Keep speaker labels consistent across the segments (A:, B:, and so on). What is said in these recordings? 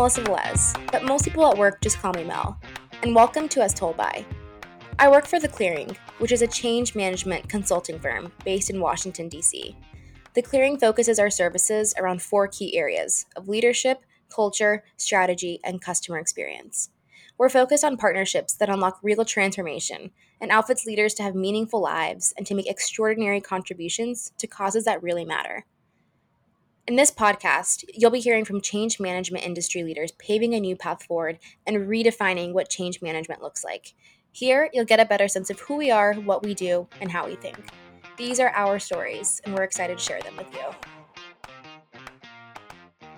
A: Melissa Velez, but most people at work just call me Mel, and welcome to As Told By. I work for The Clearing, which is a change management consulting firm based in Washington, D.C. The Clearing focuses our services around four key areas of leadership, culture, strategy, and customer experience. We're focused on partnerships that unlock real transformation and outfits leaders to have meaningful lives and to make extraordinary contributions to causes that really matter. In this podcast, you'll be hearing from change management industry leaders paving a new path forward and redefining what change management looks like. Here, you'll get a better sense of who we are, what we do, and how we think. These are our stories, and we're excited to share them with you.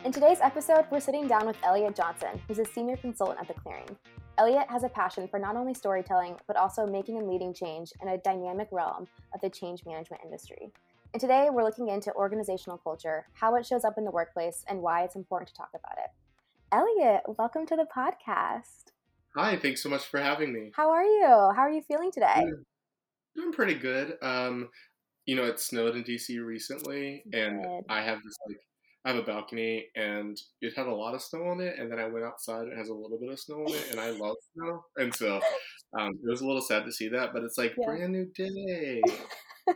A: In today's episode, we're sitting down with Elliot Johnson, who's a senior consultant at The Clearing. Elliot has a passion for not only storytelling, but also making and leading change in a dynamic realm of the change management industry. And today we're looking into organizational culture, how it shows up in the workplace, and why it's important to talk about it. Elliot, welcome to the podcast.
B: Hi, thanks so much for having me.
A: How are you? How are you feeling today?
B: Doing pretty good. Um, you know, it snowed in DC recently, and. I have this like I have a balcony and it had a lot of snow on it. And then I went outside, and it has a little bit of snow on it, and I love snow. And so um, it was a little sad to see that, but it's like yeah. brand new day.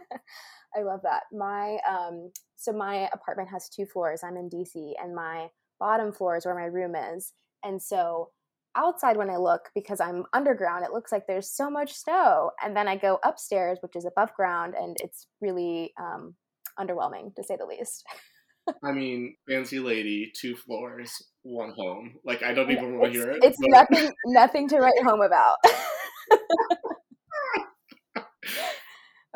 A: I love that. My um, so my apartment has two floors. I'm in DC, and my bottom floor is where my room is. And so outside when I look, because I'm underground, it looks like there's so much snow. And then I go upstairs, which is above ground, and it's really um, underwhelming to say the least.
B: I mean, fancy lady, two floors, one home. Like I don't even want to hear it.
A: It's but... nothing, nothing to write home about.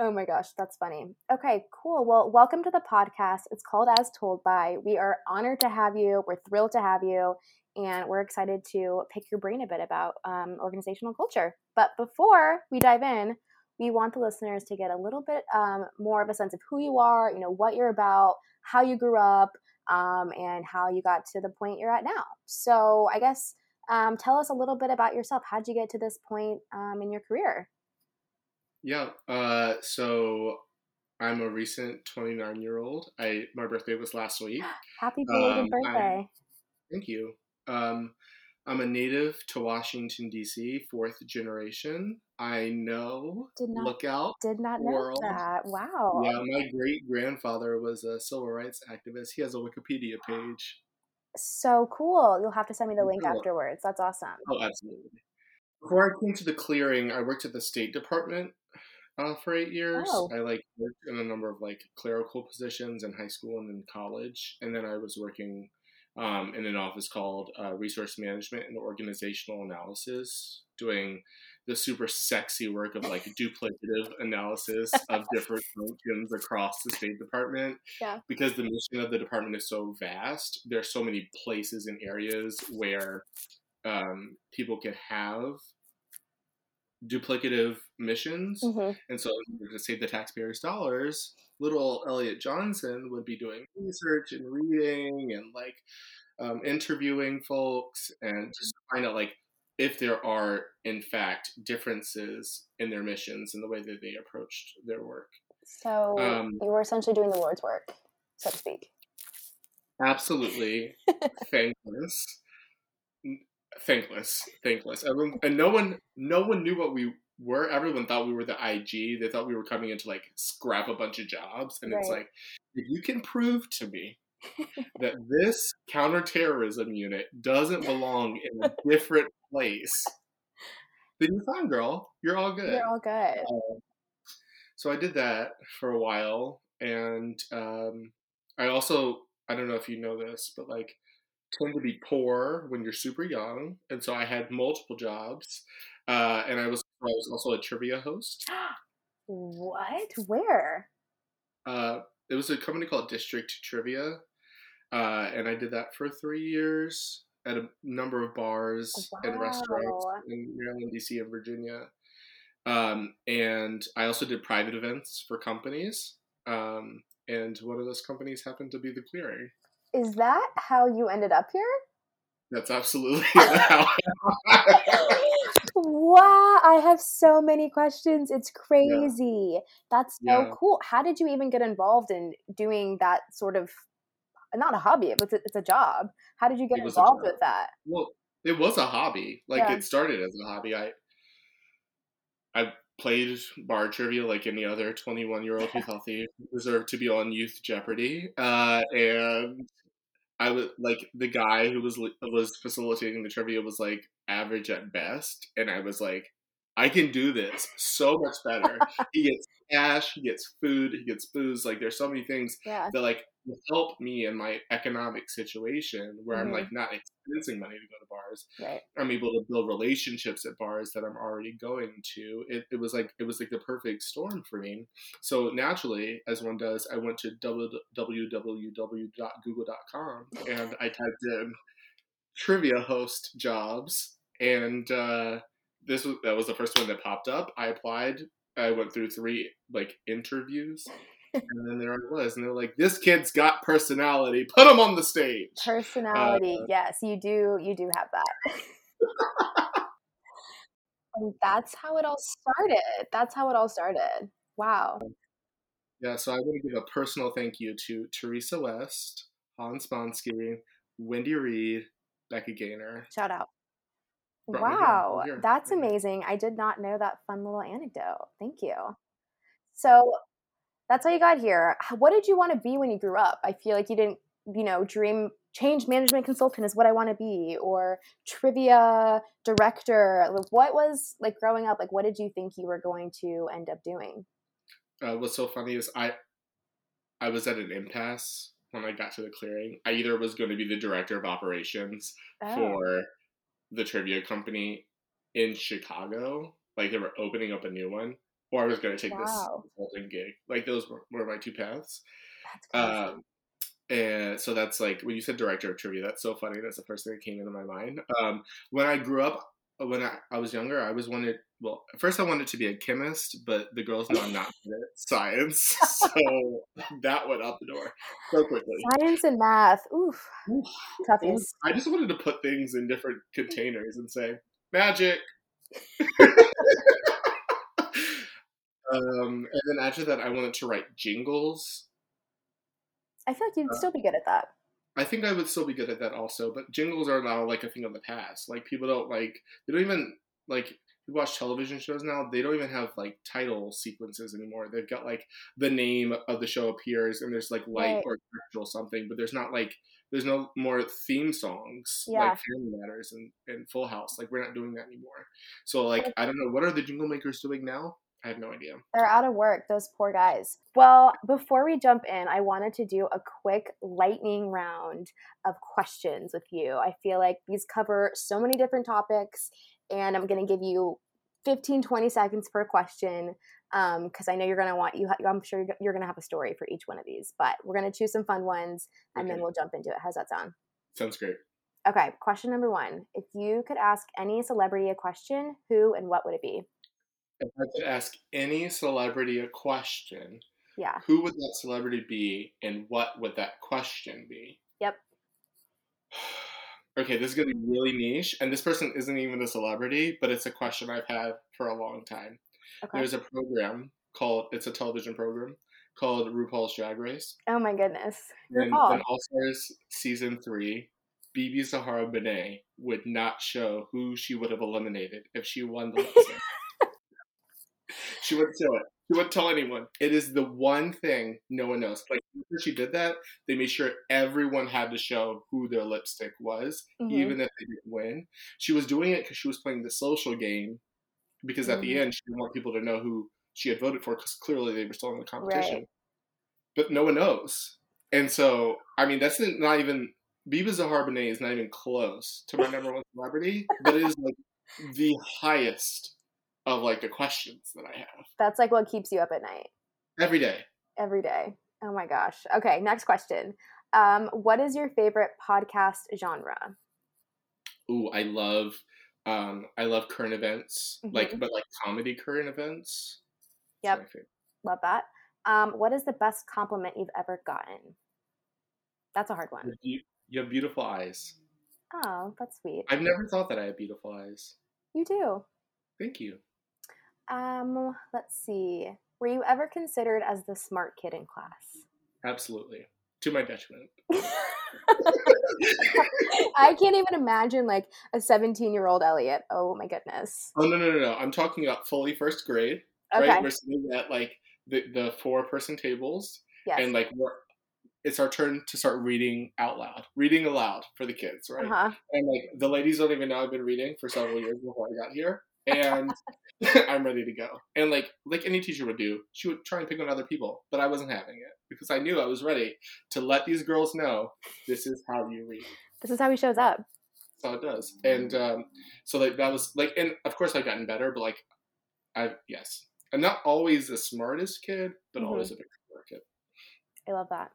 A: Oh my gosh, that's funny. Okay, cool. Well, welcome to the podcast. It's called As Told By. We are honored to have you. We're thrilled to have you. And we're excited to pick your brain a bit about um, organizational culture. But before we dive in, we want the listeners to get a little bit um, more of a sense of who you are, you know, what you're about, how you grew up, um, and how you got to the point you're at now. So I guess um, tell us a little bit about yourself. How'd you get to this point um, in your career?
B: Yeah. Uh, so I'm a recent 29 year old. I my birthday was last week.
A: Happy belated um, birthday!
B: I'm, thank you. Um, I'm a native to Washington D.C., fourth generation. I know.
A: Did not
B: look out.
A: Did not know world. that. Wow.
B: Yeah, my great grandfather was a civil rights activist. He has a Wikipedia page.
A: So cool! You'll have to send me the link cool. afterwards. That's awesome.
B: Oh, absolutely. Before I came to the clearing, I worked at the State Department uh, for eight years. Oh. I like worked in a number of like clerical positions in high school and in college, and then I was working um, in an office called uh, Resource Management and Organizational Analysis, doing the super sexy work of like duplicative analysis of different functions across the State Department.
A: Yeah.
B: Because the mission of the department is so vast, there's so many places and areas where um, people can have duplicative missions. Mm-hmm. And so to save the taxpayers' dollars, little Elliot Johnson would be doing research and reading and like um, interviewing folks and just find out like if there are in fact differences in their missions and the way that they approached their work.
A: So um, you were essentially doing the Lord's work, so to speak.
B: Absolutely. Thankless thankless, thankless. Everyone, and no one, no one knew what we were. Everyone thought we were the IG. They thought we were coming in to like scrap a bunch of jobs. And right. it's like, if you can prove to me that this counterterrorism unit doesn't belong in a different place, then you're fine, girl. You're all good.
A: You're all good.
B: Um, so I did that for a while, and um, I also I don't know if you know this, but like tend to be poor when you're super young, and so I had multiple jobs, uh, and I was I was also a trivia host.
A: what? Where?
B: Uh, it was a company called District Trivia, uh, and I did that for three years at a number of bars wow. and restaurants in Maryland, D.C., and Virginia. Um, and I also did private events for companies. Um, and one of those companies happened to be the Clearing.
A: Is that how you ended up here?
B: That's absolutely how.
A: wow, I have so many questions. It's crazy. Yeah. That's so yeah. cool. How did you even get involved in doing that sort of not a hobby, but it's a, it's a job. How did you get involved with that?
B: Well, it was a hobby. Like yeah. it started as a hobby. I I played bar trivia like any other 21 year old who thought they deserved to be on Youth Jeopardy. Uh, and I was like the guy who was was facilitating the trivia was like average at best, and I was like, I can do this so much better. he gets cash, he gets food, he gets booze. Like there's so many things yeah. that like help me in my economic situation where mm-hmm. I'm like not expensing money to go to bars.
A: Right.
B: I'm able to build relationships at bars that I'm already going to. It, it was like it was like the perfect storm for me. So naturally, as one does, I went to www.google.com and I typed in trivia host jobs and uh, this was that was the first one that popped up. I applied. I went through three like interviews, and then there I was, and they're like, "This kid's got personality. Put him on the stage."
A: Personality, uh, yes, you do. You do have that. and that's how it all started. That's how it all started. Wow.
B: Yeah, so I want to give a personal thank you to Teresa West, Hans Bonsky, Wendy Reed, Becky Gaynor.
A: Shout out. Wow, that's amazing. I did not know that fun little anecdote. Thank you. So that's how you got here. What did you want to be when you grew up? I feel like you didn't, you know, dream change management consultant is what I want to be, or trivia director. What was like growing up? Like, what did you think you were going to end up doing?
B: Uh, what's so funny is I, I was at an impasse when I got to the clearing. I either was going to be the director of operations oh. for the trivia company in Chicago. Like they were opening up a new one, or I was going to take wow. this consulting gig. Like those were, were my two paths. Um, and so that's like when you said director of trivia, that's so funny. That's the first thing that came into my mind. Um, when I grew up, when I, I was younger, I was wanted. Well, first I wanted to be a chemist, but the girls know I'm not good at science, so that went out the door so quickly.
A: Science and math, oof, oof. toughies.
B: I just wanted to put things in different containers and say magic. um, and then after that, I wanted to write jingles.
A: I feel like you'd uh, still be good at that.
B: I think I would still be good at that also, but jingles are now like a thing of the past. Like people don't like they don't even like you watch television shows now, they don't even have like title sequences anymore. They've got like the name of the show appears and there's like light right. or something, but there's not like there's no more theme songs yeah. like Family Matters and, and Full House. Like we're not doing that anymore. So like I don't know, what are the jingle makers doing now? I have no idea.
A: They're out of work, those poor guys. Well, before we jump in, I wanted to do a quick lightning round of questions with you. I feel like these cover so many different topics, and I'm going to give you 15, 20 seconds per question because um, I know you're going to want you. I'm sure you're going to have a story for each one of these, but we're going to choose some fun ones and okay. then we'll jump into it. How's that sound?
B: Sounds great.
A: Okay, question number one. If you could ask any celebrity a question, who and what would it be?
B: If I could ask any celebrity a question,
A: yeah,
B: who would that celebrity be, and what would that question be?
A: Yep.
B: okay, this is gonna be really niche, and this person isn't even a celebrity, but it's a question I've had for a long time. Okay. There's a program called it's a television program called RuPaul's Drag Race.
A: Oh my goodness!
B: RuPaul. All Stars season three. BeBe Zahara Benet would not show who she would have eliminated if she won the sync. She wouldn't show it. She wouldn't tell anyone. It is the one thing no one knows. Like after she did that, they made sure everyone had to show who their lipstick was, mm-hmm. even if they didn't win. She was doing it because she was playing the social game. Because at mm-hmm. the end, she didn't want people to know who she had voted for because clearly they were still in the competition. Right. But no one knows. And so, I mean, that's not even Zahara Benet is not even close to my number one celebrity, but it is like the highest of like the questions that I have.
A: That's like what keeps you up at night.
B: Every day.
A: Every day. Oh my gosh. Okay, next question. Um, what is your favorite podcast genre?
B: Ooh, I love um I love current events. Mm-hmm. Like but like comedy current events.
A: Yep. Love that. Um, what is the best compliment you've ever gotten? That's a hard one.
B: You, you have beautiful eyes.
A: Oh, that's sweet.
B: I've never thought that I had beautiful eyes.
A: You do.
B: Thank you.
A: Um, let's see. Were you ever considered as the smart kid in class?
B: Absolutely. to my detriment.
A: I can't even imagine like a 17 year old Elliot. Oh my goodness.
B: Oh no no no no! I'm talking about fully first grade. Okay. Right, we're sitting at like the the four person tables, yes. and like we're it's our turn to start reading out loud, reading aloud for the kids, right? Uh-huh. And like the ladies don't even know I've been reading for several years before I got here, and I'm ready to go. And like like any teacher would do, she would try and pick on other people, but I wasn't having it because I knew I was ready to let these girls know this is how you read.
A: This is how he shows up.
B: That's how it does. And um, so like that was like, and of course I've gotten better, but like I yes, I'm not always the smartest kid, but mm-hmm. always a big kid.
A: I love that.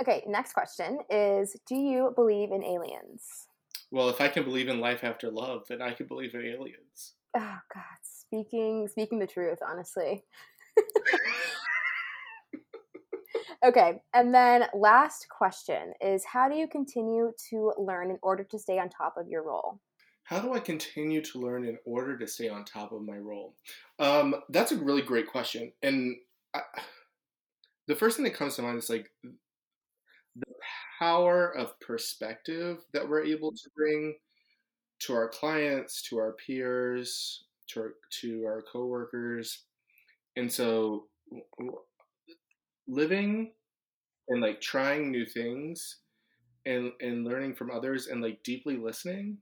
A: Okay, next question is Do you believe in aliens?
B: Well, if I can believe in life after love, then I can believe in aliens.
A: Oh God, speaking speaking the truth, honestly. okay, and then last question is how do you continue to learn in order to stay on top of your role?
B: How do I continue to learn in order to stay on top of my role? Um, that's a really great question. And I, the first thing that comes to mind is like the power of perspective that we're able to bring to our clients, to our peers, to our, to our coworkers. And so living and like trying new things and and learning from others and like deeply listening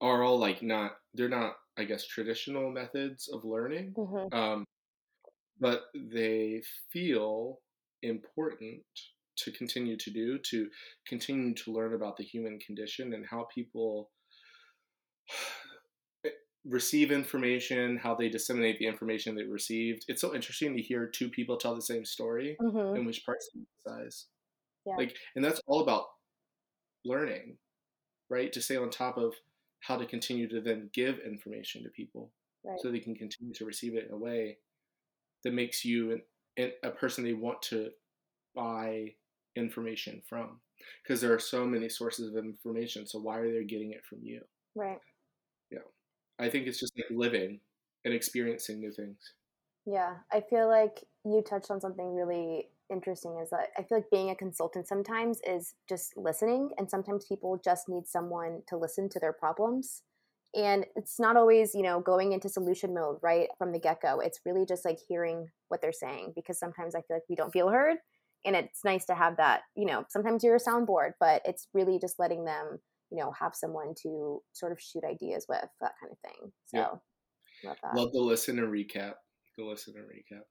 B: are all like not they're not I guess traditional methods of learning. Mm-hmm. Um, but they feel important to continue to do to continue to learn about the human condition and how people receive information how they disseminate the information they received. It's so interesting to hear two people tell the same story mm-hmm. and which parts emphasize. Yeah. like and that's all about learning right? To stay on top of how to continue to then give information to people right. so they can continue to receive it in a way that makes you an, an, a person they want to buy information from. Because there are so many sources of information so why are they getting it from you?
A: Right.
B: Yeah i think it's just like living and experiencing new things.
A: Yeah i feel like you touched on something really interesting is that i feel like being a consultant sometimes is just listening and sometimes people just need someone to listen to their problems and it's not always you know going into solution mode right from the get-go. It's really just like hearing what they're saying because sometimes i feel like we don't feel heard and it's nice to have that you know sometimes you're a soundboard but it's really just letting them you know have someone to sort of shoot ideas with that kind of thing so
B: love that. Love the listen and recap the listen and recap.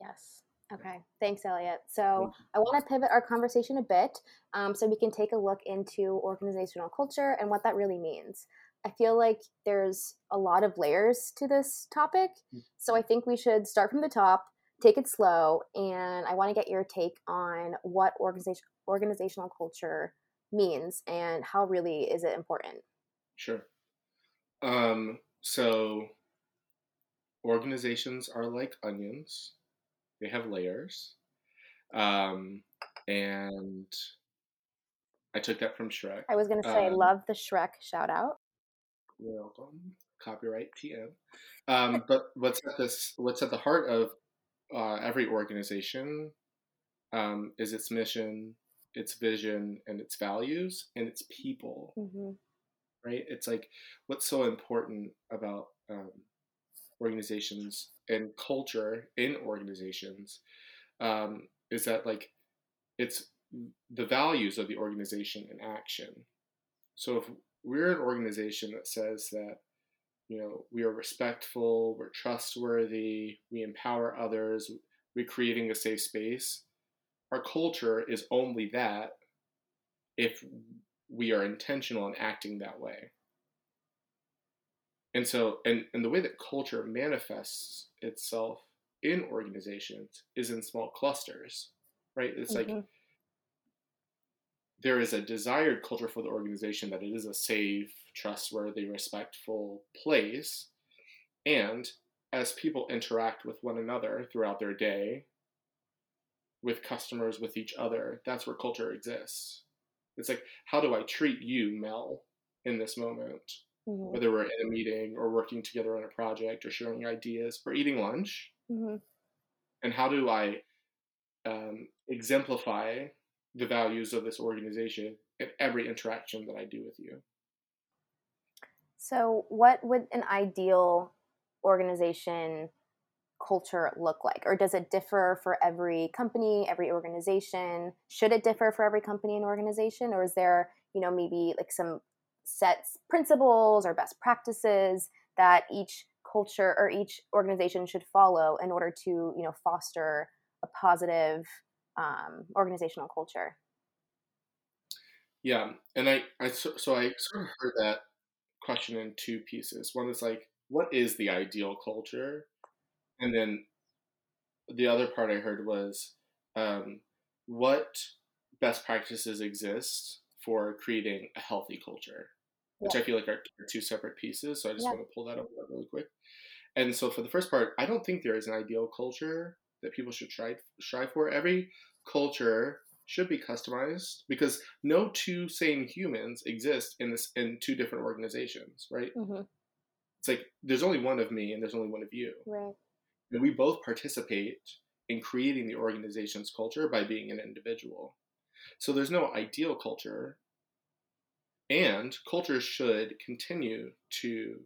A: Yes. Okay thanks elliot. So i want to pivot our conversation a bit um, so we can take a look into organizational culture and what that really means. I feel like there's a lot of layers to this topic mm. so i think we should start from the top take it slow and i want to get your take on what organization organizational culture means and how really is it important?
B: Sure. Um, so organizations are like onions. They have layers. Um, and i took that from shrek.
A: I was going to say um, love the shrek shout out.
B: You're welcome. Copyright pm um, but what's at this what's at the heart of uh, every organization um, is its mission, its vision, and its values, and its people. Mm-hmm. Right? It's like what's so important about um, organizations and culture in organizations um, is that like it's the values of the organization in action. So if we're an organization that says that you know we are respectful we're trustworthy we empower others we're creating a safe space our culture is only that if we are intentional in acting that way and so and, and the way that culture manifests itself in organizations is in small clusters right it's mm-hmm. like there is a desired culture for the organization that it is a safe, trustworthy, respectful place. And as people interact with one another throughout their day, with customers, with each other, that's where culture exists. It's like, how do I treat you, Mel, in this moment? Mm-hmm. Whether we're in a meeting or working together on a project or sharing ideas or eating lunch. Mm-hmm. And how do I um, exemplify the values of this organization in every interaction that I do with you.
A: So, what would an ideal organization culture look like? Or does it differ for every company, every organization? Should it differ for every company and organization? Or is there, you know, maybe like some sets principles or best practices that each culture or each organization should follow in order to, you know, foster a positive um, organizational culture?
B: Yeah, and I, I so, so I sort of heard that question in two pieces. One is like, what is the ideal culture? And then the other part I heard was, um, what best practices exist for creating a healthy culture? Which yeah. I feel like are, are, two separate pieces. So I just yeah. want to pull that up really quick. And so for the first part, I don't think there is an ideal culture that people should try strive for. Every culture should be customized because no two same humans exist in this in two different organizations, right? Mm-hmm. It's like there's only one of me and there's only one of you.
A: Right.
B: And we both participate in creating the organization's culture by being an individual. So there's no ideal culture. And cultures should continue to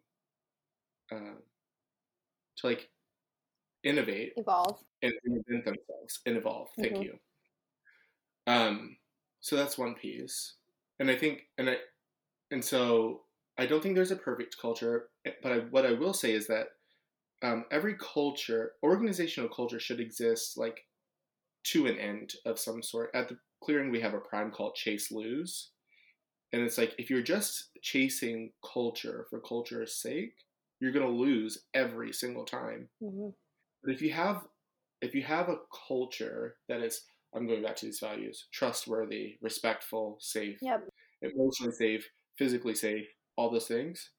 B: uh, to like innovate,
A: evolve,
B: and invent themselves and evolve. Thank mm-hmm. you. Um, so that's one piece, and I think, and I, and so I don't think there's a perfect culture, but I, what I will say is that um, every culture, organizational culture, should exist like to an end of some sort. At the clearing, we have a prime called chase lose, and it's like if you're just chasing culture for culture's sake, you're gonna lose every single time. Mm-hmm. But if you have if you have a culture that is I'm going back to these values trustworthy, respectful, safe,
A: yep.
B: emotionally safe, physically safe, all those things.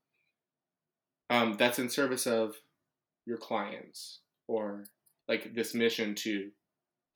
B: Um, that's in service of your clients or like this mission to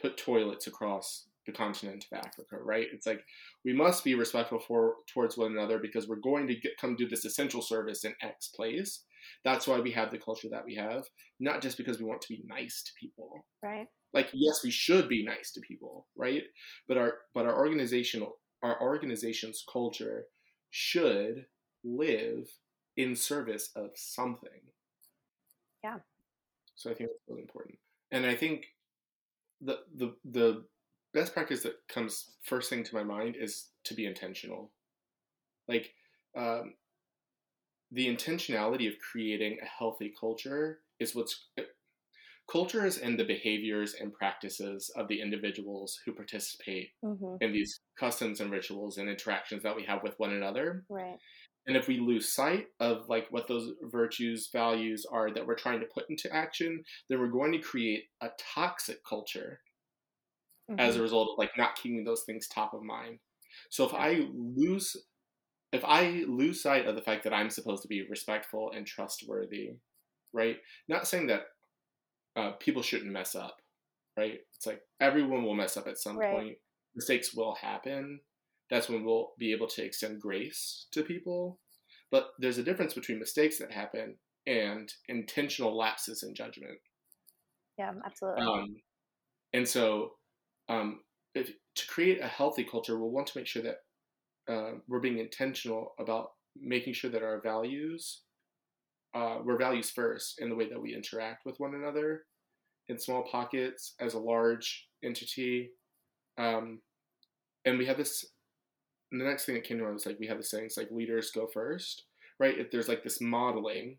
B: put toilets across the continent of Africa, right? It's like we must be respectful for towards one another because we're going to get, come do this essential service in X place. That's why we have the culture that we have, not just because we want to be nice to people.
A: Right
B: like yes we should be nice to people right but our but our organizational our organization's culture should live in service of something
A: yeah
B: so i think that's really important and i think the the the best practice that comes first thing to my mind is to be intentional like um, the intentionality of creating a healthy culture is what's cultures and the behaviors and practices of the individuals who participate mm-hmm. in these customs and rituals and interactions that we have with one another.
A: Right.
B: And if we lose sight of like what those virtues, values are that we're trying to put into action, then we're going to create a toxic culture mm-hmm. as a result of like not keeping those things top of mind. So if I lose if I lose sight of the fact that I'm supposed to be respectful and trustworthy, right? Not saying that uh, people shouldn't mess up, right? It's like everyone will mess up at some right. point. Mistakes will happen. That's when we'll be able to extend grace to people. But there's a difference between mistakes that happen and intentional lapses in judgment.
A: Yeah, absolutely. Um,
B: and so, um, if, to create a healthy culture, we'll want to make sure that uh, we're being intentional about making sure that our values uh, we're values first in the way that we interact with one another in small pockets as a large entity. Um, and we have this, the next thing that came to mind was like, we have this saying, it's like leaders go first, right? If there's like this modeling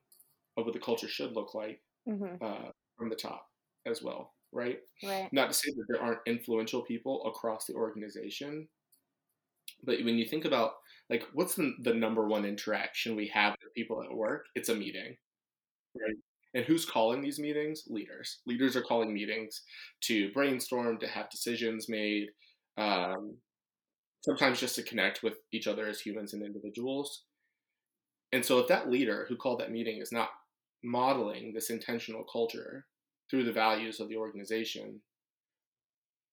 B: of what the culture should look like mm-hmm. uh, from the top as well, right?
A: Right.
B: Not to say that there aren't influential people across the organization, but when you think about like what's the, the number one interaction we have with people at work it's a meeting right and who's calling these meetings leaders leaders are calling meetings to brainstorm to have decisions made um, sometimes just to connect with each other as humans and individuals and so if that leader who called that meeting is not modeling this intentional culture through the values of the organization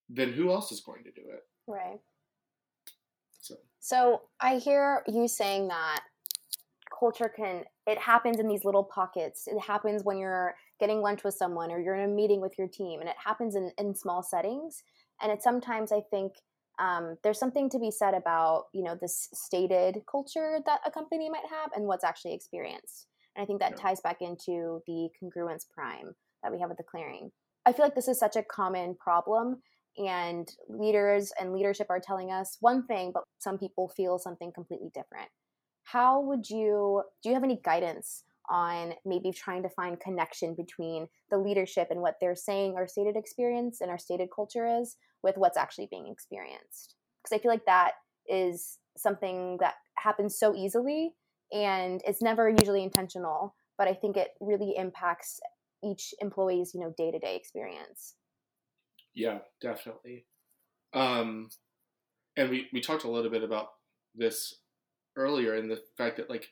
B: then who else is going to do it
A: right so. so I hear you saying that culture can it happens in these little pockets. It happens when you're getting lunch with someone or you're in a meeting with your team and it happens in, in small settings. and it's sometimes i think um, there's something to be said about you know this stated culture that a company might have and what's actually experienced. And i think that yeah. ties back into the congruence prime that we have with the clearing. I feel like this is such a common problem and leaders and leadership are telling us one thing but some people feel something completely different. How would you do you have any guidance on maybe trying to find connection between the leadership and what they're saying our stated experience and our stated culture is with what's actually being experienced. Because i feel like that is something that happens so easily and it's never usually intentional but i think it really impacts each employee's you know day-to-day experience.
B: Yeah definitely. Um and we we talked a little bit about this earlier in the fact that like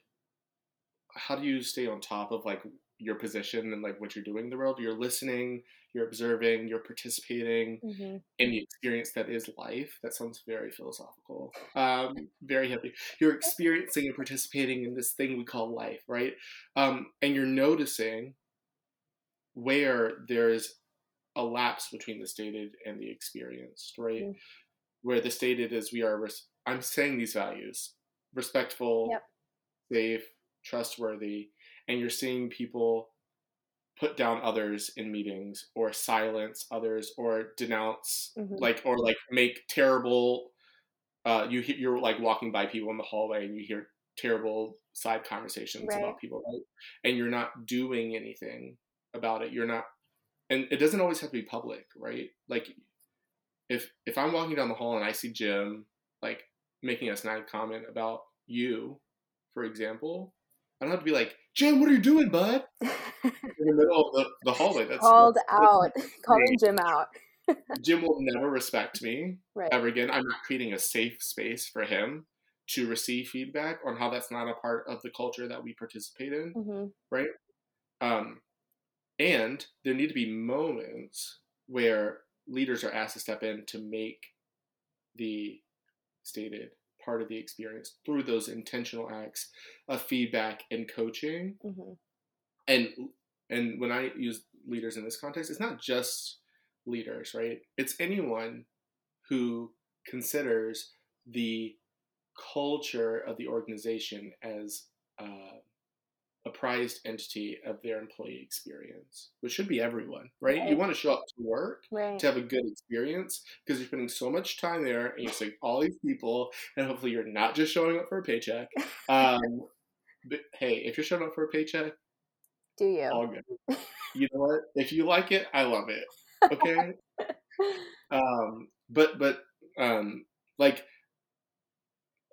B: how do you stay on top of like your position and like what you're doing in the world you're listening you're observing you're participating mm-hmm. in the experience that is life that sounds very philosophical um, very heavy you're experiencing and participating in this thing we call life right um, and you're noticing where there's a lapse between the stated and the experienced right mm-hmm. where the stated is we are res- i'm saying these values respectful yep. safe trustworthy and you're seeing people put down others in meetings or silence others or denounce mm-hmm. like or like make terrible uh you you're like walking by people in the hallway and you hear terrible side conversations right. about people right and you're not doing anything about it you're not and it doesn't always have to be public right like if if i'm walking down the hall and i see jim like making a snide comment about you for example I don't have to be like, Jim, what are you doing, bud? in the middle of the, the hallway. That's
A: called that's, out. That's Calling Jim out.
B: Jim will never respect me right. ever again. I'm not creating a safe space for him to receive feedback on how that's not a part of the culture that we participate in, mm-hmm. right? Um, and there need to be moments where leaders are asked to step in to make the stated part of the experience through those intentional acts of feedback and coaching. Mm-hmm. And and when I use leaders in this context, it's not just leaders, right? It's anyone who considers the culture of the organization as uh, a prized entity of their employee experience, which should be everyone, right? right. You want to show up to work right. to have a good experience because you're spending so much time there and you're seeing all these people, and hopefully you're not just showing up for a paycheck. Um, but hey, if you're showing up for a paycheck,
A: do you?
B: All good. You know what? If you like it, I love it. Okay. um, but but um, like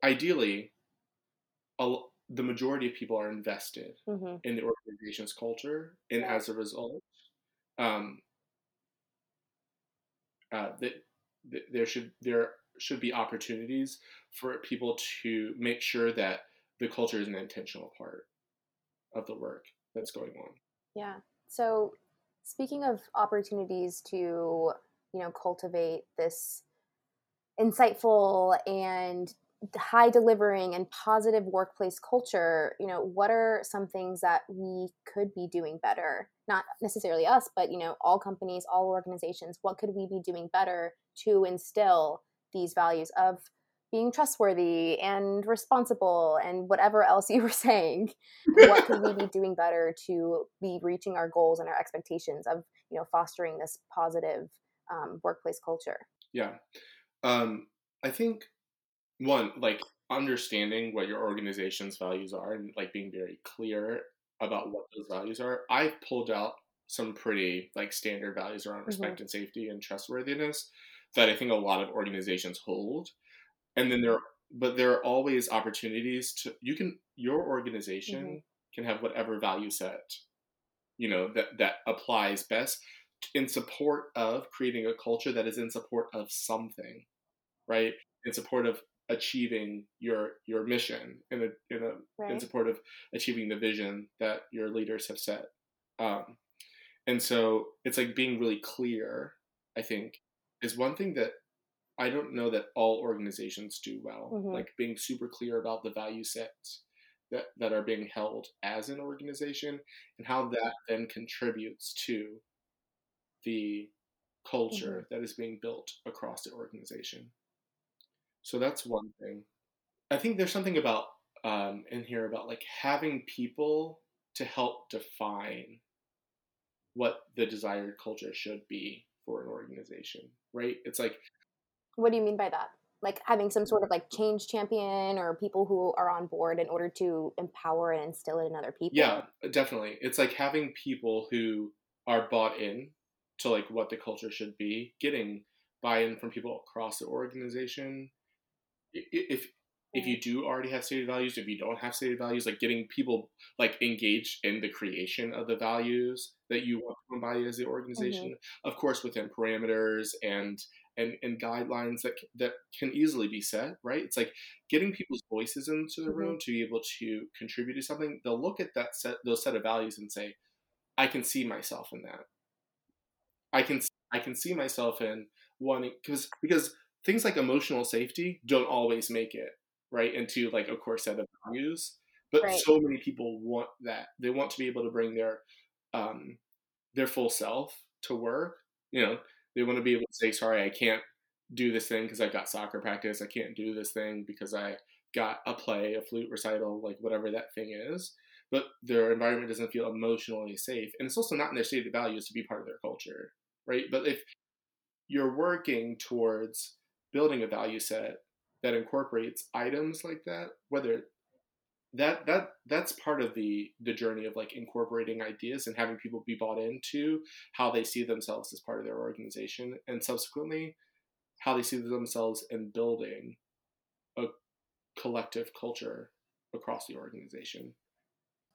B: ideally, a the majority of people are invested mm-hmm. in the organization's culture, and yeah. as a result, um, uh, there should there should be opportunities for people to make sure that the culture is an intentional part of the work that's going on.
A: Yeah. So, speaking of opportunities to you know cultivate this insightful and high delivering and positive workplace culture you know what are some things that we could be doing better? Not necessarily us but you know all companies all organizations what could we be doing better to instill these values of being trustworthy and responsible and whatever else you were saying? What could we be doing better to be reaching our goals and our expectations of you know fostering this positive um, workplace culture?
B: Yeah. Um, i think one like understanding what your organization's values are and like being very clear about what those values are i've pulled out some pretty like standard values around respect mm-hmm. and safety and trustworthiness that i think a lot of organizations hold and then there but there are always opportunities to you can your organization mm-hmm. can have whatever value set you know that that applies best in support of creating a culture that is in support of something right in support of achieving your your mission in a, in a right. in support of achieving the vision that your leaders have set um, and so it's like being really clear i think is one thing that i don't know that all organizations do well mm-hmm. like being super clear about the value sets that, that are being held as an organization and how that then contributes to the culture mm-hmm. that is being built across the organization. So that's one thing. I think there's something about um, in here about like having people to help define what the desired culture should be for an organization, right? It's like,
A: what do you mean by that? Like having some sort of like change champion or people who are on board in order to empower and instill it in other people?
B: Yeah, definitely. It's like having people who are bought in to like what the culture should be, getting buy-in from people across the organization. If if you do already have stated values, if you don't have stated values, like getting people like engaged in the creation of the values that you want to embody as the organization, mm-hmm. of course within parameters and and and guidelines that that can easily be set, right? It's like getting people's voices into the mm-hmm. room to be able to contribute to something. They'll look at that set those set of values and say, I can see myself in that. I can I can see myself in wanting because because things like emotional safety don't always make it right into like a core set of values but right. so many people want that. They want to be able to bring their um their full self to work you know? They want to be able to say sorry i can't do this thing because i've got soccer practice. I can't do this thing because i got a play a flute recital like whatever that thing is but their environment doesn't feel emotionally safe and it's also not in their stated values to be part of their culture right? But if you're working towards building a value set that incorporates items like that whether that that that's part of the the journey of like incorporating ideas and having people be bought into how they see themselves as part of their organization and subsequently how they see themselves in building a collective culture across the organization.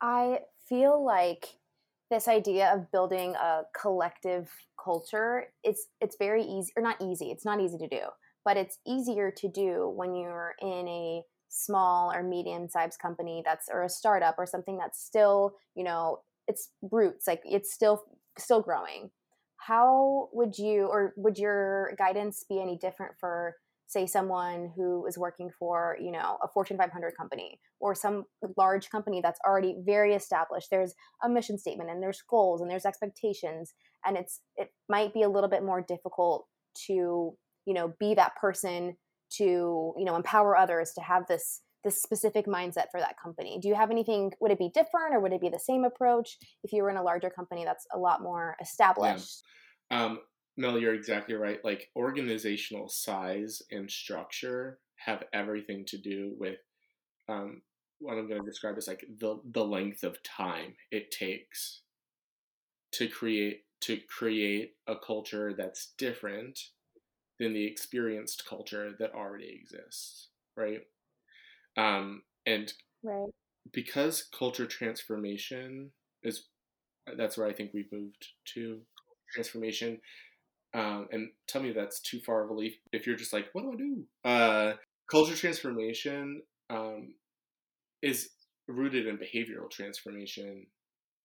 A: I feel like this idea of building a collective culture it's it's very easy or not easy it's not easy to do but it's easier to do when you're in a small or medium sized company that's or a startup or something that's still you know it's roots like it's still still growing. How would you or would your guidance be any different for say someone who is working for you know a fortune 500 company or some large company that's already very established? There's a mission statement and there's goals and there's expectations and it's it might be a little bit more difficult to you know be that person to you know empower others to have this this specific mindset for that company. Do you have anything would it be different or would it be the same approach? If you were in a larger company that's a lot more established.
B: Yeah. um, mel you're exactly right. Like organizational size and structure have everything to do with um, what i'm going to describe as like the, the length of time it takes to create to create a culture that's different than the experienced culture that already exists, right? Um, and
A: right.
B: because culture transformation is that's where I think we've moved to transformation. Um, and tell me that's too far of a leap if you're just like, what do I do? Uh, culture transformation um, is rooted in behavioral transformation,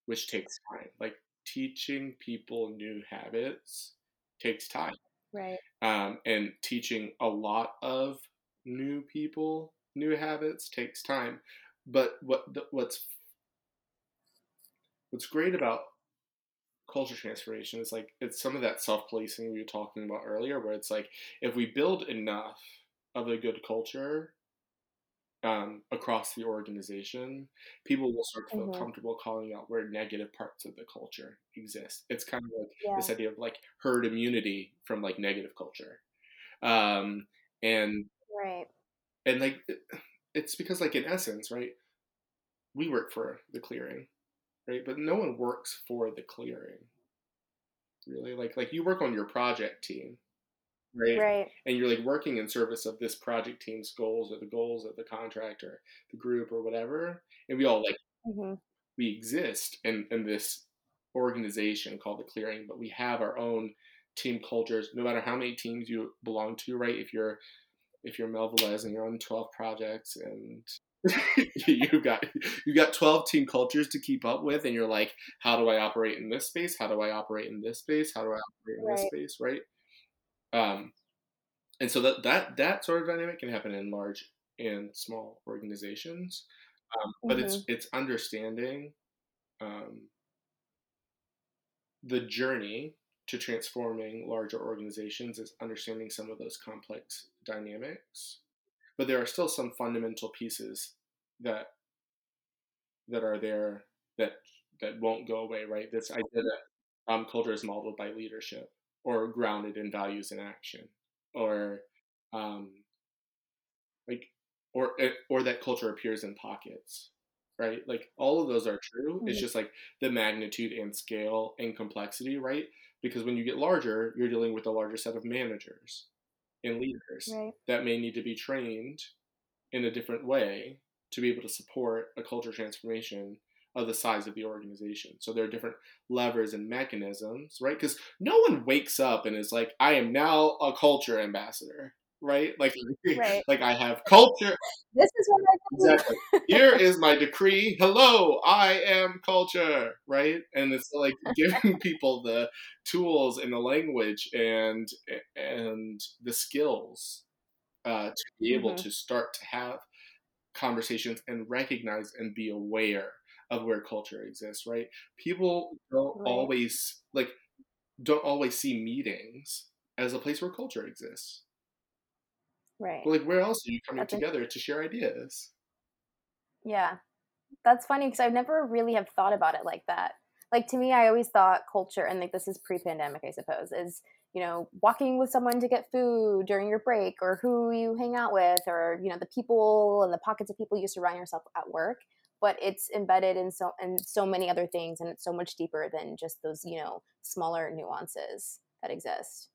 B: which takes time. Like teaching people new habits takes time.
A: Right.
B: Um, and teaching a lot of new people new habits takes time. But what what's what's great about culture transformation is like it's some of that self policing we were talking about earlier, where it's like if we build enough of a good culture, um, across the organization, people will start to feel mm-hmm. comfortable calling out where negative parts of the culture exist. It's kind of like yeah. this idea of like herd immunity from like negative culture, um, and
A: right,
B: and like it's because like in essence, right, we work for the clearing, right, but no one works for the clearing. Really, like like you work on your project team, right?
A: Right.
B: And you're like working in service of this project team's goals or the goals of the contractor, the group or whatever. And we all like mm-hmm. we exist in, in this organization called the clearing, but we have our own team cultures, no matter how many teams you belong to, right? If you're if you're Mel Velez and you're on 12 projects and you've got you've got 12 team cultures to keep up with and you're like how do i operate in this space how do i operate in this space how do i operate in right. this space right um, and so that, that that sort of dynamic can happen in large and small organizations. Um, but mm-hmm. it's it's understanding um, the journey to transforming larger organizations is understanding some of those complex dynamics. But there are still some fundamental pieces that that are there that that won't go away, right? This idea that um, culture is modeled by leadership or grounded in values and action, or um, like or eh, or that culture appears in pockets right like all of those are true mm-hmm. it's just like the magnitude and scale and complexity right because when you get larger you're dealing with a larger set of managers and leaders right. that may need to be trained in a different way to be able to support a culture transformation of the size of the organization. So there are different levers and mechanisms, right? Because no one wakes up and is like, I am now a culture ambassador right? Like, right. like I have culture.
A: This is what I
B: do. Exactly. Here is my decree. Hello, I am culture, right? And it's like giving people the tools and the language and and the skills uh, to be able mm-hmm. to start to have conversations and recognize and be aware of where culture exists, right? People don't right. always like don't always see meetings as a place where culture exists
A: Right.
B: But like, where else are you coming That's together to share ideas?
A: Yeah, that's funny because I've never really have thought about it like that. Like to me, I always thought culture, and like this is pre-pandemic, I suppose, is you know walking with someone to get food during your break, or who you hang out with, or you know the people and the pockets of people you surround yourself at work. But it's embedded in so in so many other things, and it's so much deeper than just those you know smaller nuances that exist.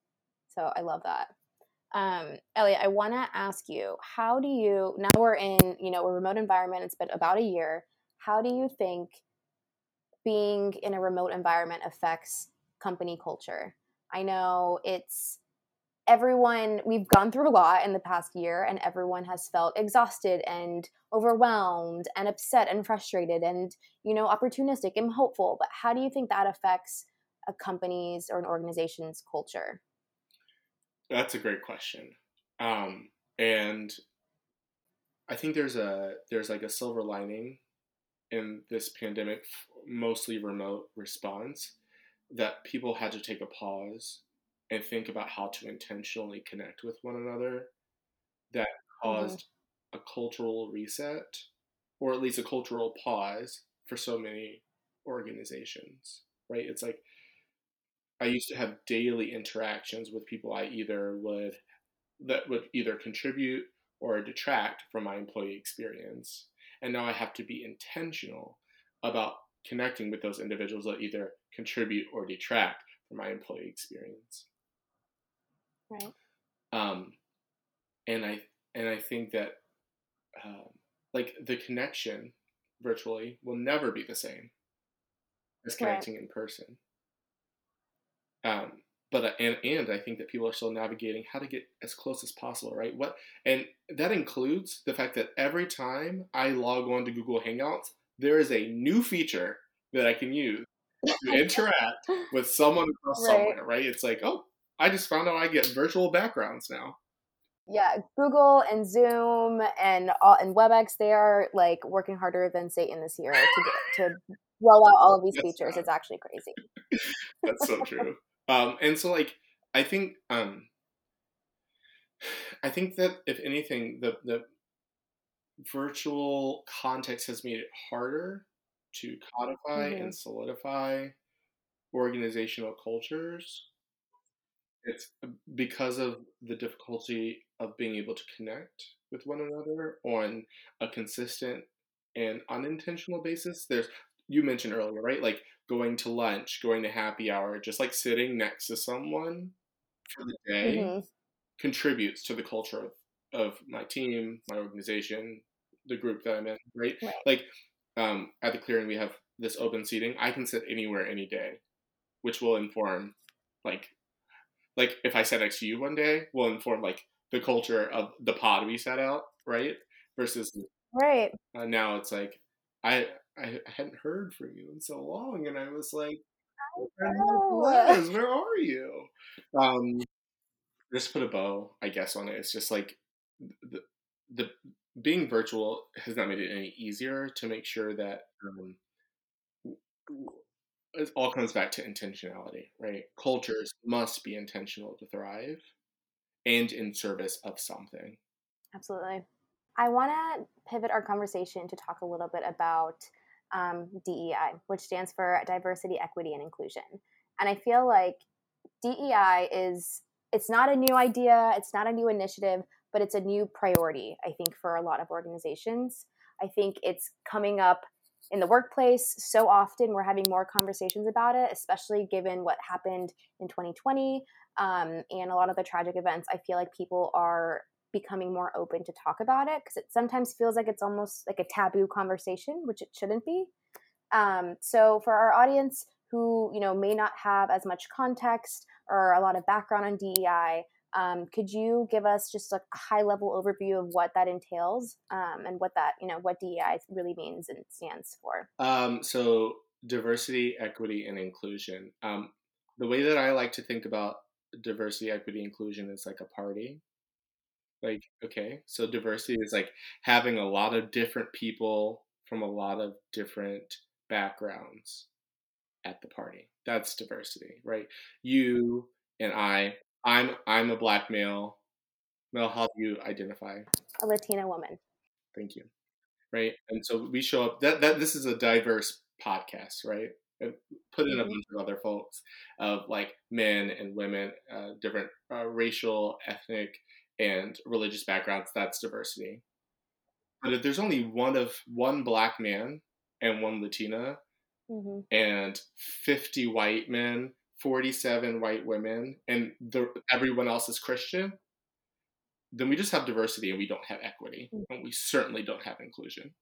A: So I love that. Um, Elliot, I want to ask you, how do you, now we're in, you know, a remote environment, it's been about a year. How do you think being in a remote environment affects company culture? I know it's everyone, we've gone through a lot in the past year, and everyone has felt exhausted and overwhelmed and upset and frustrated and, you know, opportunistic and hopeful. But how do you think that affects a company's or an organization's culture?
B: That's a great question. Um, and I think there's a there's like a silver lining in this pandemic, mostly remote response, that people had to take a pause and think about how to intentionally connect with one another. That mm-hmm. caused mm-hmm. a cultural reset, or at least a cultural pause for so many organizations. Right? It's like I used to have daily interactions with people I either would that would either contribute or detract from my employee experience. And now I have to be intentional about connecting with those individuals that either contribute or detract from my employee experience.
A: Right.
B: Um, and I and I think that um, like the connection virtually will never be the same as connecting right. in person. Um, but and and I think that people are still navigating how to get as close as possible, right? What and that includes the fact that every time I log on to Google Hangouts, there is a new feature that I can use to interact with someone across right. somewhere, right? It's like, oh, I just found out I get virtual backgrounds now.
A: Yeah, Google and Zoom and all, and WebEx, they are like working harder than Satan this year to get, to roll out all of these That's features. Not. It's actually crazy.
B: That's so true. Um, and so like I think um, I think that if anything, the the virtual context has made it harder to codify mm-hmm. and solidify organizational cultures. It's because of the difficulty of being able to connect with one another on a consistent and unintentional basis. There's you mentioned earlier, right? Like going to lunch, going to happy hour, just like sitting next to someone for the day mm-hmm. contributes to the culture of, of my team, my organization, the group that I'm in, right? right. Like um, at the clearing, we have this open seating. I can sit anywhere, any day, which will inform, like, like if I sit next to you one day, will inform like the culture of the pod we set out, right? Versus
A: right
B: uh, now, it's like I I hadn't heard from you in so long, and I was like, Liz, where are you? Um, just put a bow, I guess, on it. It's just like the the being virtual has not made it any easier to make sure that um, it all comes back to intentionality, right? Cultures must be intentional to thrive and in service of something.
A: Absolutely. I want to pivot our conversation to talk a little bit about um, DEI, which stands for Diversity, Equity, and Inclusion. And I feel like DEI is it's not a new idea, it's not a new initiative, but it's a new priority, I think, for a lot of organizations. I think it's coming up in the workplace so often. We're having more conversations about it, especially given what happened in 2020 um, and a lot of the tragic events. I feel like people are becoming more open to talk about it because it sometimes feels like it's almost like a taboo conversation, which it shouldn't be. Um, so for our audience who you know may not have as much context or a lot of background on DEI, um, could you give us just a high level overview of what that entails um, and what that you know what DEI really means and stands for?
B: Um, so diversity, equity, and inclusion. Um, the way that I like to think about diversity, equity, inclusion is like a party. Like okay, so diversity is like having a lot of different people from a lot of different backgrounds at the party. That's diversity, right? You and I I'm I'm a black male. Mel, how do you identify?
A: A Latina woman.
B: Thank you. Right, and so we show up. That that this is a diverse podcast, right? And put in a mm-hmm. bunch of other folks of like men and women, uh, different uh, racial, ethnic, and religious backgrounds. That's diversity. But if there's only one of one black man and one Latina, mm-hmm. and fifty white men 47 white women and the, everyone else is Christian, then we just have diversity and we don't have equity. Mm. And we certainly don't have inclusion.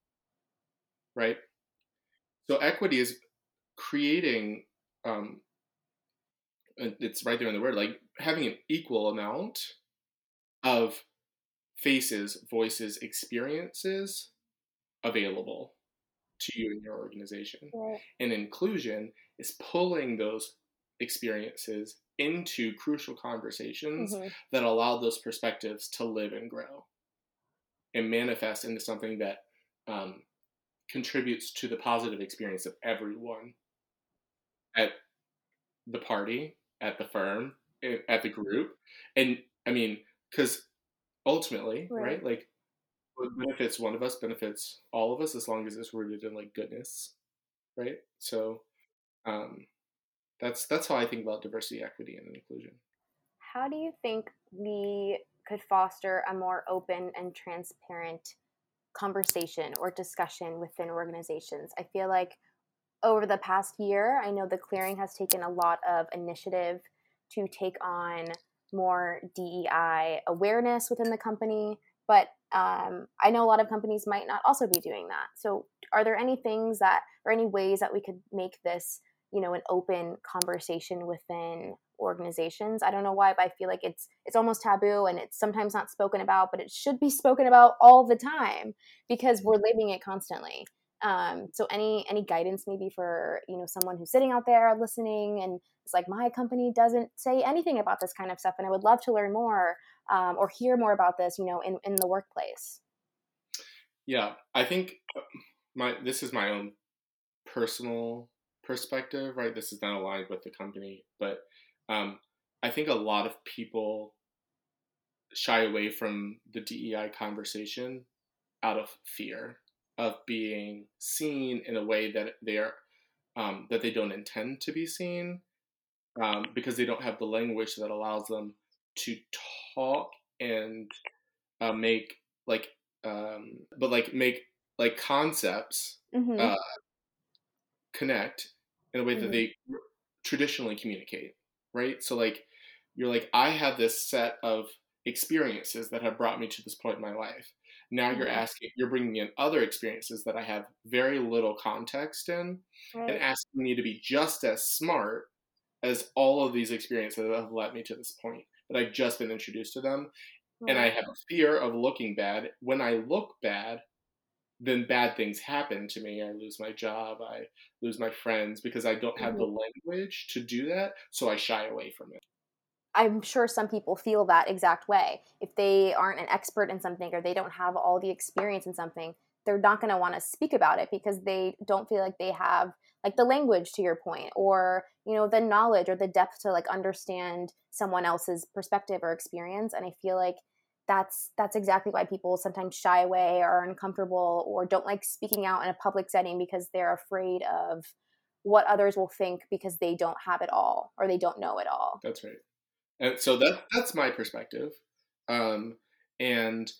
B: Right? So equity is creating um it's right there in the word, like having an equal amount of faces, voices, experiences available to you in your organization. Right. And inclusion is pulling those experiences into crucial conversations mm-hmm. that allow those perspectives to live and grow and manifest into something that um, contributes to the positive experience of everyone at the party, at the firm, at the group. And I mean, because ultimately, right. right, like what benefits one of us benefits all of us as long as it's rooted in like goodness, right? So, um, that's that's how I think about diversity, equity, and inclusion.
A: How do you think we could foster a more open and transparent conversation or discussion within organizations? I feel like over the past year, I know the clearing has taken a lot of initiative to take on more DEI awareness within the company, but um, I know a lot of companies might not also be doing that. So, are there any things that, or any ways that we could make this you know an open conversation within organizations. I don't know why but i feel like it's it's almost taboo and it's sometimes not spoken about but it should be spoken about all the time because we're living it constantly. Um, so any any guidance maybe for you know someone who's sitting out there listening and it's like my company doesn't say anything about this kind of stuff and i would love to learn more um, or hear more about this you know in, in the workplace.
B: Yeah i think uh, my this is my own personal perspective, right? This is not aligned with the company, but um, I think a lot of people shy away from the DEI conversation out of fear of being seen in a way that they are um, that they don't intend to be seen um, because they don't have the language that allows them to talk and uh, make like um, but like make like concepts mm-hmm. uh, connect in a way mm-hmm. that they traditionally communicate, right? So like you're like I have this set of experiences that have brought me to this point in my life. Now mm-hmm. you're asking, you're bringing in other experiences that I have very little context in, right. and asking me to be just as smart as all of these experiences that have led me to this point. But I've just been introduced to them, right. and I have a fear of looking bad. When I look bad, then bad things happen to me. I lose my job, I lose my friends because I don't have mm-hmm. the language to do that, so I shy away from it.
A: I'm sure some people feel that exact way. If they aren't an expert in something or they don't have all the experience in something, they're not going to want to speak about it because they don't feel like they have like the language to your point or you know the knowledge or the depth to like understand someone else's perspective or experience and i feel like that's that's exactly why people sometimes shy away or are uncomfortable or don't like speaking out in a public setting because they're afraid of what others will think because they don't have it all or they don't know it all.
B: That's right. And so that that's my perspective um and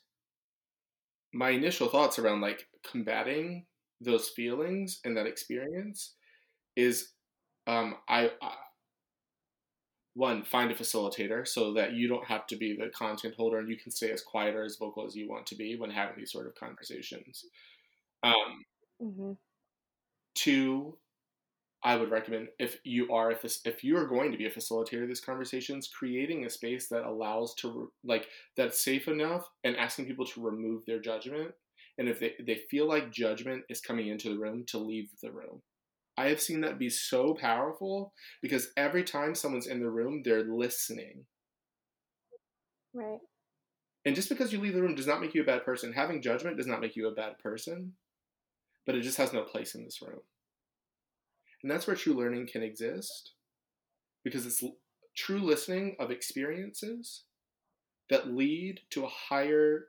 B: my initial thoughts around like combating those feelings and that experience is um, I, I one find a facilitator so that you don't have to be the content holder and you can stay as quiet or as vocal as you want to be when having these sort of conversations um, mm-hmm. two I would recommend if you are if this, if you are going to be a facilitator of these conversations, creating a space that allows to like that's safe enough and asking people to remove their judgment. And if they, they feel like judgment is coming into the room, to leave the room. I have seen that be so powerful because every time someone's in the room, they're listening.
A: Right.
B: And just because you leave the room does not make you a bad person. Having judgment does not make you a bad person, but it just has no place in this room. And that's where true learning can exist because it's true listening of experiences that lead to a higher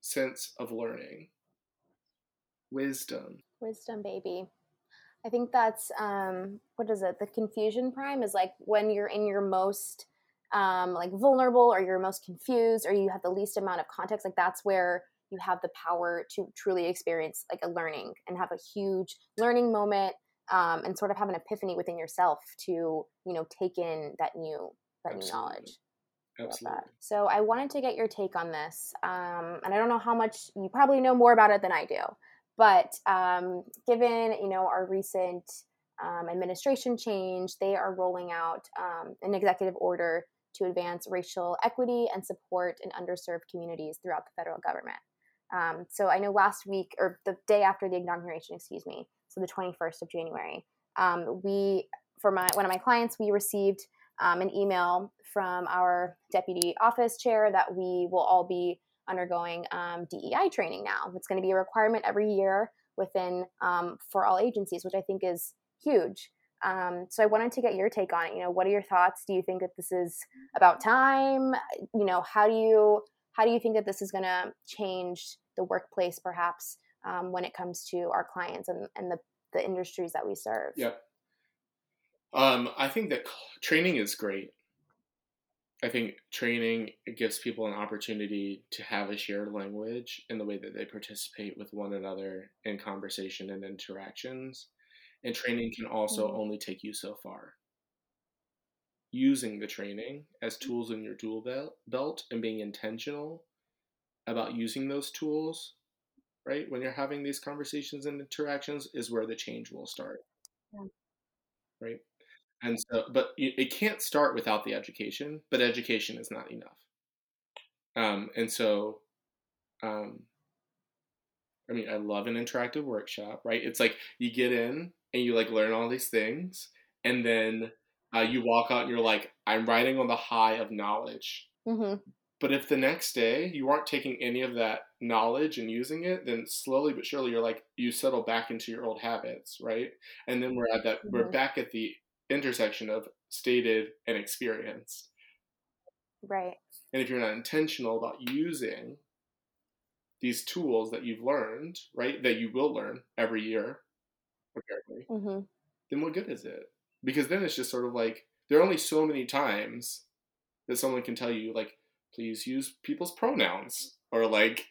B: sense of learning. Wisdom.
A: Wisdom, baby. I think that's um, what is it? The confusion prime is like when you're in your most um, like vulnerable or you're most confused or you have the least amount of context. Like that's where you have the power to truly experience like a learning and have a huge learning moment um, and sort of have an epiphany within yourself to you know take in that new that Absolutely. new knowledge
B: Absolutely.
A: So I wanted to get your take on this, um, and I don't know how much you probably know more about it than I do, but um, given you know our recent um, administration change, they are rolling out um, an executive order to advance racial equity and support in underserved communities throughout the federal government. Um, so I know last week or the day after the inauguration, excuse me, so the 21st of January. Um, we, for my one of my clients, we received um, an email from our deputy office chair that we will all be undergoing um, DEI training now. It's going to be a requirement every year within um, for all agencies, which I think is huge. Um, so I wanted to get your take on it. You know, what are your thoughts? Do you think that this is about time? You know, how do you how do you think that this is going to change the workplace, perhaps um, when it comes to our clients and, and the, the industries that we serve.
B: Yeah. Um, I think that training is great. I think training gives people an opportunity to have a shared language in the way that they participate with one another in conversation and interactions. And training can also mm-hmm. only take you so far. Using the training as tools in your tool belt and being intentional about using those tools right? When you're having these conversations and interactions is where the change will start. Yeah. Right? And so, but it can't start without the education, but education is not enough. Um, and so, um, I mean, I love an interactive workshop, right? It's like you get in and you like learn all these things, and then uh, you walk out and you're like, I'm riding on the high of knowledge. Mm-hmm. But if the next day you aren't taking any of that knowledge and using it, then slowly but surely you're like you settle back into your old habits, right? And then we're at that mm-hmm. we're back at the intersection of stated and experienced.
A: Right.
B: And if you're not intentional about using these tools that you've learned, right, that you will learn every year, apparently, mm-hmm. then what good is it? Because then it's just sort of like there are only so many times that someone can tell you, like, please use people's pronouns or like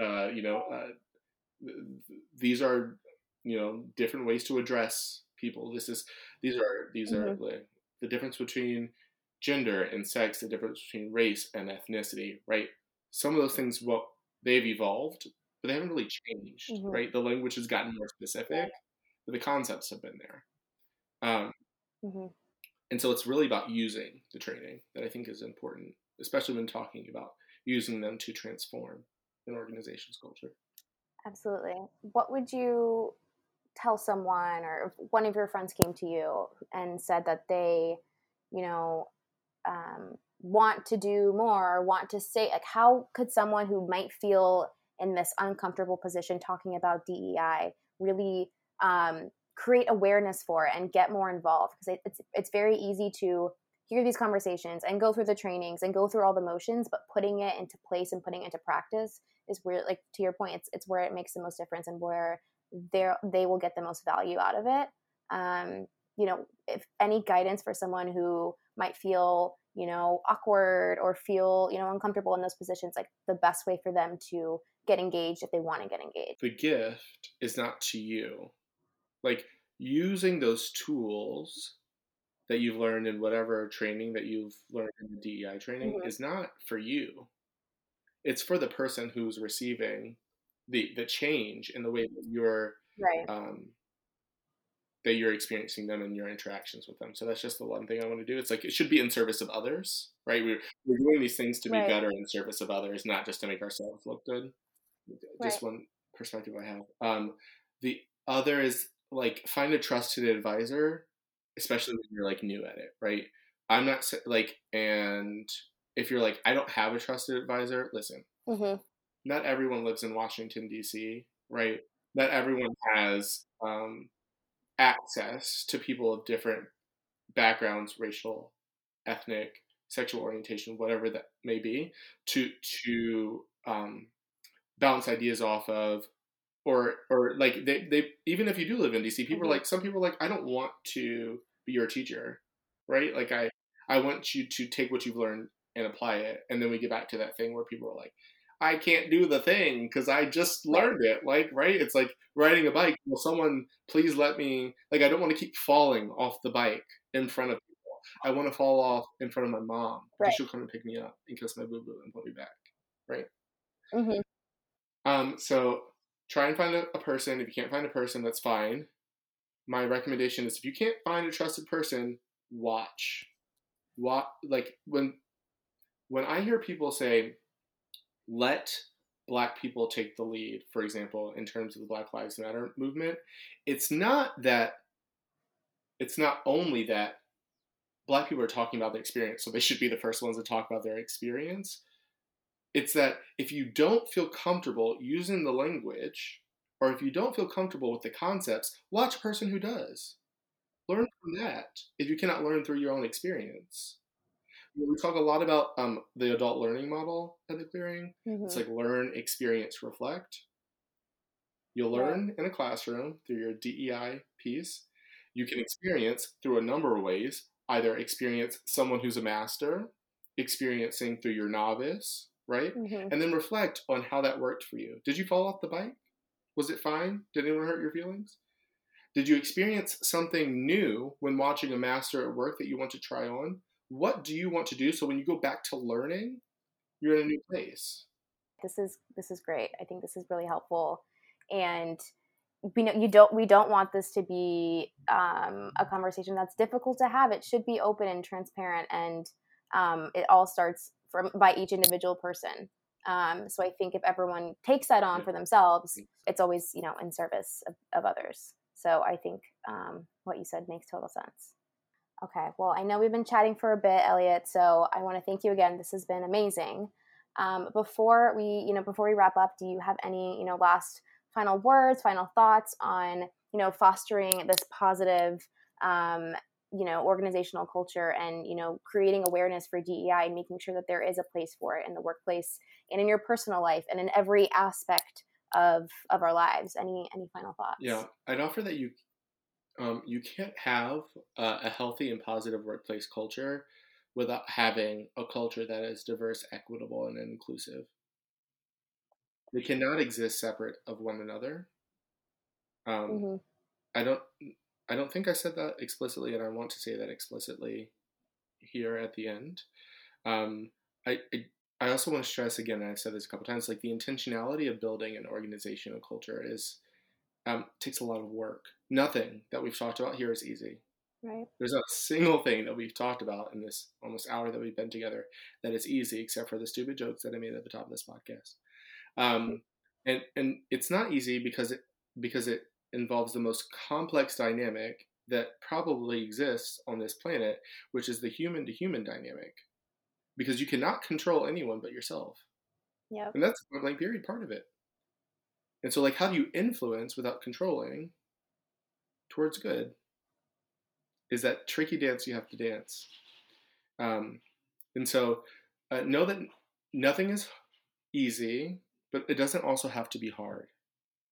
B: uh, you know uh, these are you know different ways to address people this is these are these mm-hmm. are like the difference between gender and sex the difference between race and ethnicity right some of those things well they've evolved but they haven't really changed mm-hmm. right the language has gotten more specific but the concepts have been there um, mm-hmm. and so it's really about using the training that i think is important especially when talking about using them to transform an organization's culture.
A: Absolutely. What would you tell someone, or if one of your friends came to you and said that they, you know, um, want to do more, or want to say, like, how could someone who might feel in this uncomfortable position talking about DEI, really um, create awareness for it and get more involved? Because it, it's it's very easy to hear these conversations and go through the trainings and go through all the motions, but putting it into place and putting it into practice is where, like to your point, it's it's where it makes the most difference and where they they will get the most value out of it. Um, you know, if any guidance for someone who might feel you know awkward or feel you know uncomfortable in those positions, like the best way for them to get engaged if they want to get engaged.
B: The gift is not to you, like using those tools that you've learned in whatever training that you've learned in the DEI training mm-hmm. is not for you. It's for the person who's receiving the the change in the way that you're
A: right.
B: um, that you're experiencing them and your interactions with them. So that's just the one thing I want to do. It's like it should be in service of others, right? We're we're doing these things to be right. better in service of others, not just to make ourselves look good. Just one perspective I have. Um, the other is like find a trusted advisor especially when you're like new at it, right? I'm not like, and if you're like, I don't have a trusted advisor, listen. Mm-hmm. Not everyone lives in Washington D.C., right? Not everyone has um, access to people of different backgrounds, racial, ethnic, sexual orientation, whatever that may be, to to um, bounce ideas off of or or like they, they even if you do live in DC, people mm-hmm. are like some people are like, I don't want to be your teacher, right? Like I I want you to take what you've learned and apply it, and then we get back to that thing where people are like, I can't do the thing because I just learned it. Like, right? It's like riding a bike. Will someone please let me? Like, I don't want to keep falling off the bike in front of people. I want to fall off in front of my mom. Right. She'll come and pick me up and kiss my boo boo and put me back. Right. Mm-hmm. Um. So try and find a, a person. If you can't find a person, that's fine. My recommendation is if you can't find a trusted person, watch. What like when when I hear people say, "Let black people take the lead," for example, in terms of the Black Lives Matter movement, it's not that. It's not only that black people are talking about their experience, so they should be the first ones to talk about their experience. It's that if you don't feel comfortable using the language, or if you don't feel comfortable with the concepts, watch a person who does. Learn from that if you cannot learn through your own experience. We talk a lot about um, the adult learning model at the clearing. Mm-hmm. It's like learn, experience, reflect. You'll learn yeah. in a classroom through your DEI piece. You can experience through a number of ways. Either experience someone who's a master, experiencing through your novice, right? Mm-hmm. And then reflect on how that worked for you. Did you fall off the bike? Was it fine? Did anyone hurt your feelings? Did you experience something new when watching a master at work that you want to try on? What do you want to do so when you go back to learning, you're in a new place?
A: This is this is great. I think this is really helpful, and we know you don't we don't want this to be um, a conversation that's difficult to have. It should be open and transparent, and um, it all starts from by each individual person. Um, so I think if everyone takes that on for themselves, it's always you know in service of, of others. So I think um, what you said makes total sense. Okay, well I know we've been chatting for a bit, Elliot. So I want to thank you again. This has been amazing. Um, before we you know before we wrap up, do you have any you know last final words, final thoughts on you know fostering this positive um, you know organizational culture and you know creating awareness for DEI and making sure that there is a place for it in the workplace and in your personal life and in every aspect of of our lives any any final thoughts
B: yeah i'd offer that you um, you can't have a, a healthy and positive workplace culture without having a culture that is diverse equitable and inclusive they cannot exist separate of one another um, mm-hmm. i don't I don't think I said that explicitly, and I want to say that explicitly here at the end. Um, I, I, I also want to stress again, and I've said this a couple times, like the intentionality of building an organizational culture is um, takes a lot of work. Nothing that we've talked about here is easy.
A: Right.
B: There's not a single thing that we've talked about in this almost hour that we've been together that is easy, except for the stupid jokes that I made at the top of this podcast. Um, and and it's not easy because it because it involves the most complex dynamic that probably exists on this planet, which is the human to human dynamic. Because you cannot control anyone but yourself.
A: Yeah.
B: And that's point blank period part of it. And so, like, how do you influence without controlling towards good? Is that tricky dance you have to dance? Um, and so, uh, know that nothing is easy, but it doesn't also have to be hard.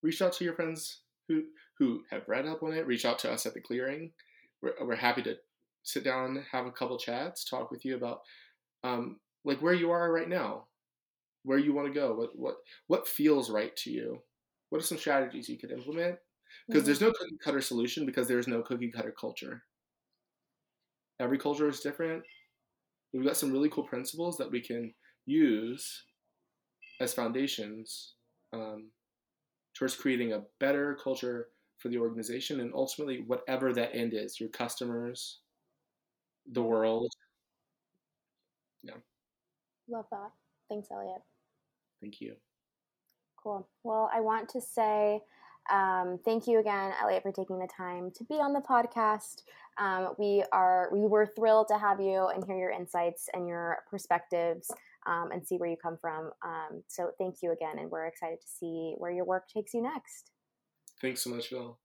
B: Reach out to your friends who who have read up on it. Reach out to us at the clearing. We're, we're happy to sit down, have a couple chats, talk with you about um, like where you are right now, where you want to go, what what what feels right to you. What are some strategies you could implement? Because mm-hmm. there's no cookie cutter solution because there's no cookie cutter culture. Every culture is different. We've got some really cool principles that we can use as foundations um, towards creating a better culture for the organization and ultimately whatever that end is your customers the world yeah
A: love that thanks elliot
B: thank you
A: cool well i want to say um, thank you again elliot for taking the time to be on the podcast um, we are we were thrilled to have you and hear your insights and your perspectives um, and see where you come from. Um, so thank you again, and we're excited to see where your work takes you next.
B: Thanks so much, Phil.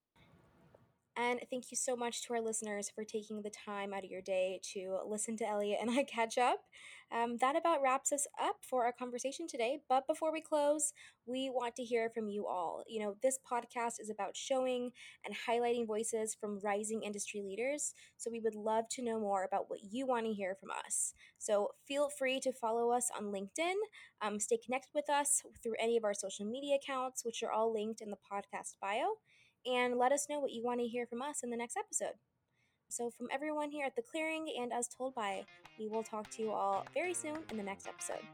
A: And thank you so much to our listeners for taking the time out of your day to listen to Elliot and I catch up. Um, that about wraps us up for our conversation today. But before we close, we want to hear from you all. You know, this podcast is about showing and highlighting voices from rising industry leaders. So we would love to know more about what you want to hear from us. So feel free to follow us on LinkedIn, um, stay connected with us through any of our social media accounts, which are all linked in the podcast bio and let us know what you want to hear from us in the next episode. So, from everyone here at The Clearing and As Told By, we will talk to you all very soon in the next episode.